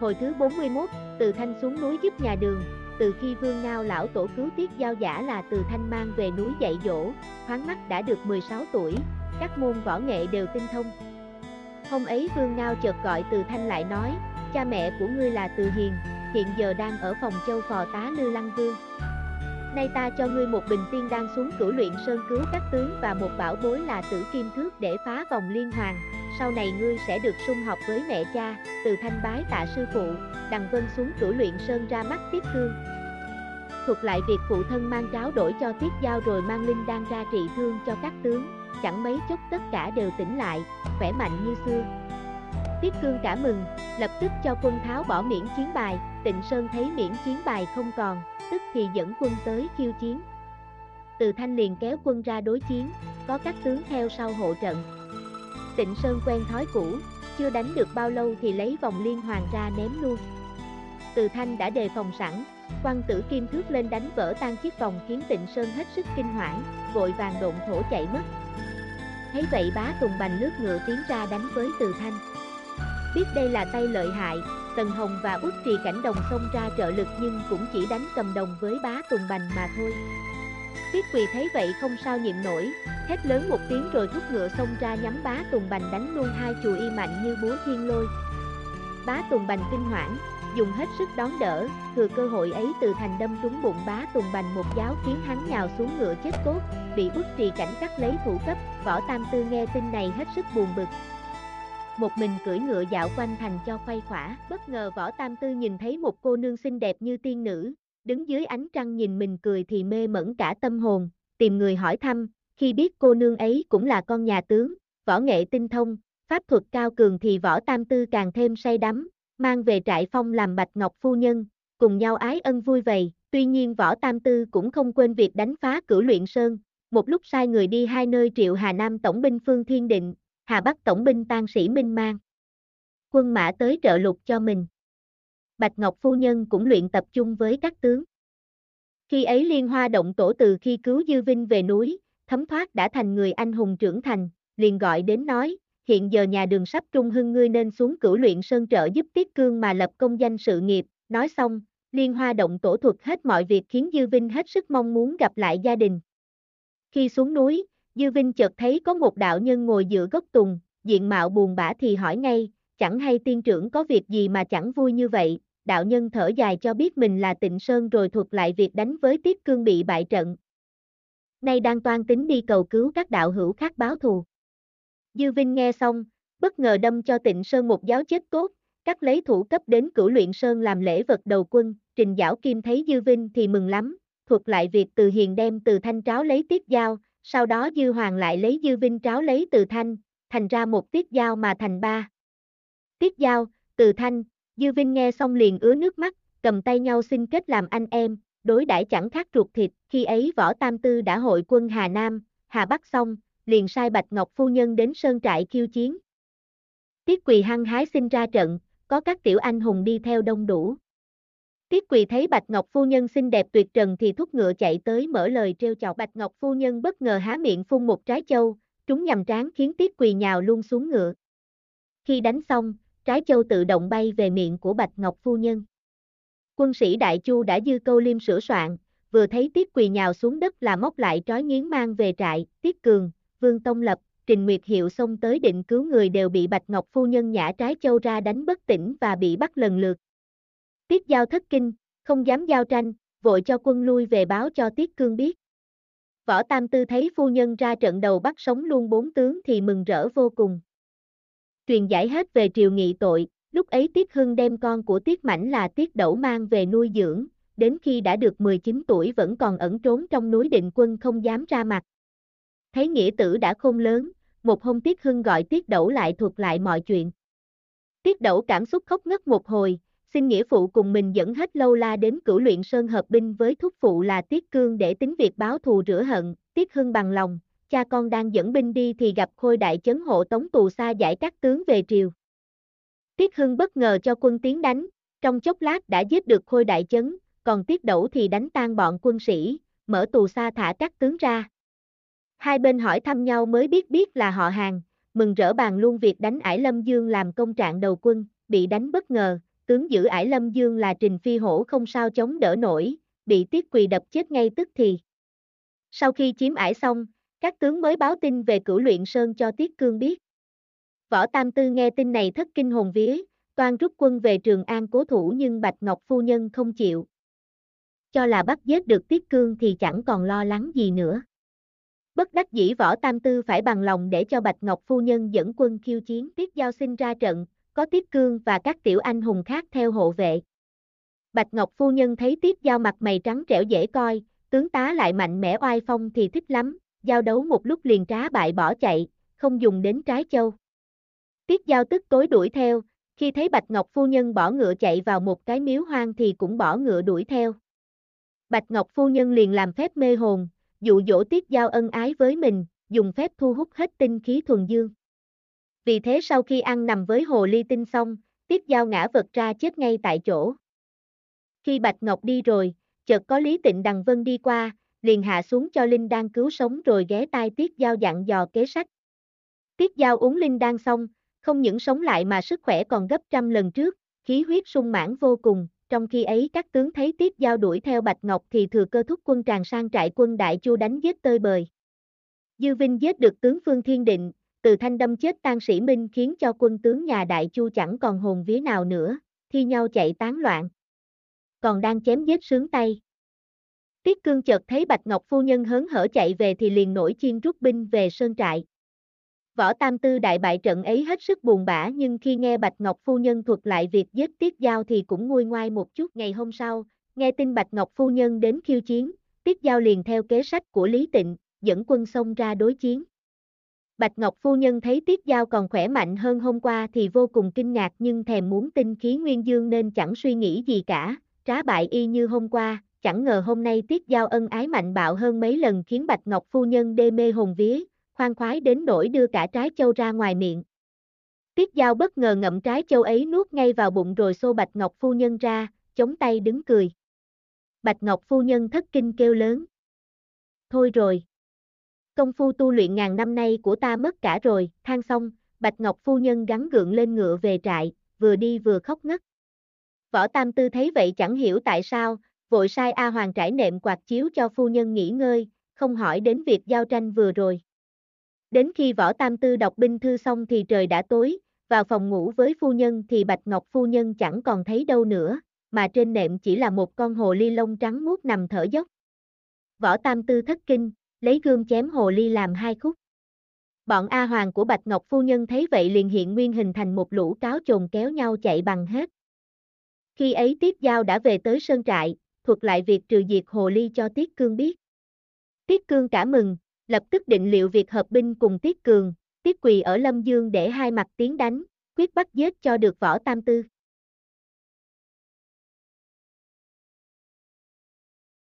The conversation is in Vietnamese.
Hồi thứ 41, Từ Thanh xuống núi giúp nhà đường, từ khi Vương Ngao lão tổ cứu tiết giao giả là Từ Thanh mang về núi dạy dỗ, thoáng mắt đã được 16 tuổi, các môn võ nghệ đều tinh thông. Hôm ấy Vương Ngao chợt gọi Từ Thanh lại nói, cha mẹ của ngươi là Từ Hiền, hiện giờ đang ở phòng châu phò tá Lư Lăng Vương. Nay ta cho ngươi một bình tiên đang xuống cửu luyện sơn cứu các tướng và một bảo bối là tử kim thước để phá vòng liên hoàng, sau này ngươi sẽ được sung học với mẹ cha, từ thanh bái tạ sư phụ, đằng vân xuống cửu luyện sơn ra mắt tiết cương. Thuật lại việc phụ thân mang cháo đổi cho tiết giao rồi mang linh đang ra trị thương cho các tướng, chẳng mấy chốc tất cả đều tỉnh lại, khỏe mạnh như xưa. Tiết cương cả mừng, lập tức cho quân tháo bỏ miễn chiến bài, tịnh sơn thấy miễn chiến bài không còn, tức thì dẫn quân tới khiêu chiến. Từ thanh liền kéo quân ra đối chiến, có các tướng theo sau hộ trận. Tịnh Sơn quen thói cũ, chưa đánh được bao lâu thì lấy vòng liên hoàng ra ném luôn. Từ thanh đã đề phòng sẵn, quăng tử kim thước lên đánh vỡ tan chiếc vòng khiến Tịnh Sơn hết sức kinh hoảng, vội vàng độn thổ chạy mất. Thấy vậy bá Tùng Bành lướt ngựa tiến ra đánh với Từ Thanh. Biết đây là tay lợi hại, Tần Hồng và Út Trì Cảnh Đồng xông ra trợ lực nhưng cũng chỉ đánh cầm đồng với bá Tùng Bành mà thôi. Tiết Quỳ thấy vậy không sao nhịn nổi, hét lớn một tiếng rồi thúc ngựa xông ra nhắm bá Tùng Bành đánh luôn hai chùa y mạnh như búa thiên lôi. Bá Tùng Bành kinh hoảng, dùng hết sức đón đỡ, thừa cơ hội ấy từ thành đâm trúng bụng bá Tùng Bành một giáo khiến hắn nhào xuống ngựa chết cốt, bị bức Trì Cảnh cắt lấy thủ cấp, võ tam tư nghe tin này hết sức buồn bực, một mình cưỡi ngựa dạo quanh thành cho khoay khỏa. Bất ngờ võ tam tư nhìn thấy một cô nương xinh đẹp như tiên nữ, đứng dưới ánh trăng nhìn mình cười thì mê mẩn cả tâm hồn, tìm người hỏi thăm, khi biết cô nương ấy cũng là con nhà tướng, võ nghệ tinh thông, pháp thuật cao cường thì võ tam tư càng thêm say đắm, mang về trại phong làm bạch ngọc phu nhân, cùng nhau ái ân vui vầy, tuy nhiên võ tam tư cũng không quên việc đánh phá cửu luyện sơn, một lúc sai người đi hai nơi triệu Hà Nam tổng binh Phương Thiên Định, Hà Bắc tổng binh tan sĩ Minh Mang. Quân mã tới trợ lục cho mình. Bạch Ngọc Phu Nhân cũng luyện tập chung với các tướng. Khi ấy Liên Hoa động tổ từ khi cứu Dư Vinh về núi, thấm thoát đã thành người anh hùng trưởng thành, liền gọi đến nói, hiện giờ nhà đường sắp trung hưng ngươi nên xuống cửu luyện sơn trợ giúp Tiết Cương mà lập công danh sự nghiệp, nói xong, Liên Hoa động tổ thuật hết mọi việc khiến Dư Vinh hết sức mong muốn gặp lại gia đình. Khi xuống núi, Dư Vinh chợt thấy có một đạo nhân ngồi giữa gốc tùng, diện mạo buồn bã thì hỏi ngay, chẳng hay tiên trưởng có việc gì mà chẳng vui như vậy, đạo nhân thở dài cho biết mình là tịnh Sơn rồi thuật lại việc đánh với Tiết Cương bị bại trận. Nay đang toan tính đi cầu cứu các đạo hữu khác báo thù. Dư Vinh nghe xong, bất ngờ đâm cho tịnh Sơn một giáo chết cốt, cắt lấy thủ cấp đến cửu luyện Sơn làm lễ vật đầu quân, trình giảo kim thấy Dư Vinh thì mừng lắm, thuật lại việc từ hiền đem từ thanh tráo lấy tiết giao, sau đó Dư Hoàng lại lấy Dư Vinh tráo lấy từ thanh, thành ra một tiết giao mà thành ba. Tiết giao, từ thanh, Dư Vinh nghe xong liền ứa nước mắt, cầm tay nhau xin kết làm anh em, đối đãi chẳng khác ruột thịt, khi ấy võ tam tư đã hội quân Hà Nam, Hà Bắc xong, liền sai Bạch Ngọc Phu Nhân đến sơn trại khiêu chiến. Tiết Quỳ hăng hái xin ra trận, có các tiểu anh hùng đi theo đông đủ. Tiết Quỳ thấy Bạch Ngọc Phu Nhân xinh đẹp tuyệt trần thì thúc ngựa chạy tới mở lời trêu chọc Bạch Ngọc Phu Nhân bất ngờ há miệng phun một trái châu, trúng nhằm trán khiến Tiết Quỳ nhào luôn xuống ngựa. Khi đánh xong, trái châu tự động bay về miệng của Bạch Ngọc Phu Nhân. Quân sĩ Đại Chu đã dư câu liêm sửa soạn, vừa thấy Tiết Quỳ nhào xuống đất là móc lại trói nghiến mang về trại, Tiết Cường, Vương Tông Lập, Trình Nguyệt Hiệu xông tới định cứu người đều bị Bạch Ngọc Phu Nhân nhả trái châu ra đánh bất tỉnh và bị bắt lần lượt. Tiết giao thất kinh, không dám giao tranh, vội cho quân lui về báo cho Tiết Cương biết. Võ Tam Tư thấy phu nhân ra trận đầu bắt sống luôn bốn tướng thì mừng rỡ vô cùng. Truyền giải hết về triều nghị tội, lúc ấy Tiết Hưng đem con của Tiết Mãnh là Tiết Đẩu mang về nuôi dưỡng, đến khi đã được 19 tuổi vẫn còn ẩn trốn trong núi định quân không dám ra mặt. Thấy nghĩa tử đã khôn lớn, một hôm Tiết Hưng gọi Tiết Đẩu lại thuật lại mọi chuyện. Tiết Đẩu cảm xúc khóc ngất một hồi, xin nghĩa phụ cùng mình dẫn hết lâu la đến cửu luyện sơn hợp binh với thúc phụ là Tiết Cương để tính việc báo thù rửa hận, Tiết Hưng bằng lòng, cha con đang dẫn binh đi thì gặp khôi đại chấn hộ tống tù xa giải các tướng về triều. Tiết Hưng bất ngờ cho quân tiến đánh, trong chốc lát đã giết được khôi đại chấn, còn Tiết Đẩu thì đánh tan bọn quân sĩ, mở tù xa thả các tướng ra. Hai bên hỏi thăm nhau mới biết biết là họ hàng, mừng rỡ bàn luôn việc đánh ải Lâm Dương làm công trạng đầu quân, bị đánh bất ngờ, tướng giữ ải Lâm Dương là Trình Phi Hổ không sao chống đỡ nổi, bị Tiết Quỳ đập chết ngay tức thì. Sau khi chiếm ải xong, các tướng mới báo tin về cửu luyện sơn cho Tiết Cương biết. Võ Tam Tư nghe tin này thất kinh hồn vía, toan rút quân về Trường An cố thủ nhưng Bạch Ngọc Phu Nhân không chịu. Cho là bắt giết được Tiết Cương thì chẳng còn lo lắng gì nữa. Bất đắc dĩ Võ Tam Tư phải bằng lòng để cho Bạch Ngọc Phu Nhân dẫn quân khiêu chiến Tiết Giao sinh ra trận, có Tiết Cương và các tiểu anh hùng khác theo hộ vệ. Bạch Ngọc Phu Nhân thấy Tiết Giao mặt mày trắng trẻo dễ coi, tướng tá lại mạnh mẽ oai phong thì thích lắm, giao đấu một lúc liền trá bại bỏ chạy, không dùng đến trái châu. Tiết Giao tức tối đuổi theo, khi thấy Bạch Ngọc Phu Nhân bỏ ngựa chạy vào một cái miếu hoang thì cũng bỏ ngựa đuổi theo. Bạch Ngọc Phu Nhân liền làm phép mê hồn, dụ dỗ Tiết Giao ân ái với mình, dùng phép thu hút hết tinh khí thuần dương. Vì thế sau khi ăn nằm với hồ ly tinh xong, Tiết Giao ngã vật ra chết ngay tại chỗ. Khi Bạch Ngọc đi rồi, chợt có Lý Tịnh Đằng Vân đi qua, liền hạ xuống cho Linh Đan cứu sống rồi ghé tai Tiết Giao dặn dò kế sách. Tiết Giao uống Linh Đan xong, không những sống lại mà sức khỏe còn gấp trăm lần trước, khí huyết sung mãn vô cùng, trong khi ấy các tướng thấy Tiết Giao đuổi theo Bạch Ngọc thì thừa cơ thúc quân tràn sang trại quân Đại Chu đánh giết tơi bời. Dư Vinh giết được tướng Phương Thiên Định, từ thanh đâm chết tan sĩ Minh khiến cho quân tướng nhà Đại Chu chẳng còn hồn vía nào nữa, thi nhau chạy tán loạn. Còn đang chém giết sướng tay. Tiết Cương chợt thấy Bạch Ngọc phu nhân hớn hở chạy về thì liền nổi chiên rút binh về sơn trại. Võ Tam Tư đại bại trận ấy hết sức buồn bã nhưng khi nghe Bạch Ngọc phu nhân thuật lại việc giết Tiết Giao thì cũng nguôi ngoai một chút. Ngày hôm sau, nghe tin Bạch Ngọc phu nhân đến khiêu chiến, Tiết Giao liền theo kế sách của Lý Tịnh, dẫn quân xông ra đối chiến. Bạch Ngọc phu nhân thấy Tiết Giao còn khỏe mạnh hơn hôm qua thì vô cùng kinh ngạc nhưng thèm muốn tinh khí nguyên dương nên chẳng suy nghĩ gì cả, trá bại y như hôm qua, chẳng ngờ hôm nay Tiết Giao ân ái mạnh bạo hơn mấy lần khiến Bạch Ngọc phu nhân đê mê hồn vía, khoan khoái đến nỗi đưa cả trái châu ra ngoài miệng. Tiết Giao bất ngờ ngậm trái châu ấy nuốt ngay vào bụng rồi xô Bạch Ngọc phu nhân ra, chống tay đứng cười. Bạch Ngọc phu nhân thất kinh kêu lớn. Thôi rồi. Công phu tu luyện ngàn năm nay của ta mất cả rồi, than xong, Bạch Ngọc phu nhân gắn gượng lên ngựa về trại, vừa đi vừa khóc ngất. Võ Tam Tư thấy vậy chẳng hiểu tại sao, vội sai A Hoàng trải nệm quạt chiếu cho phu nhân nghỉ ngơi, không hỏi đến việc giao tranh vừa rồi. Đến khi võ tam tư đọc binh thư xong thì trời đã tối, vào phòng ngủ với phu nhân thì Bạch Ngọc phu nhân chẳng còn thấy đâu nữa, mà trên nệm chỉ là một con hồ ly lông trắng muốt nằm thở dốc. Võ tam tư thất kinh, lấy gươm chém hồ ly làm hai khúc. Bọn A Hoàng của Bạch Ngọc phu nhân thấy vậy liền hiện nguyên hình thành một lũ cáo trồn kéo nhau chạy bằng hết. Khi ấy Tiết Giao đã về tới sơn trại, thuật lại việc trừ diệt hồ ly cho Tiết Cương biết. Tiết Cương cả mừng, lập tức định liệu việc hợp binh cùng Tiết Cường, Tiết Quỳ ở Lâm Dương để hai mặt tiến đánh, quyết bắt giết cho được võ tam tư.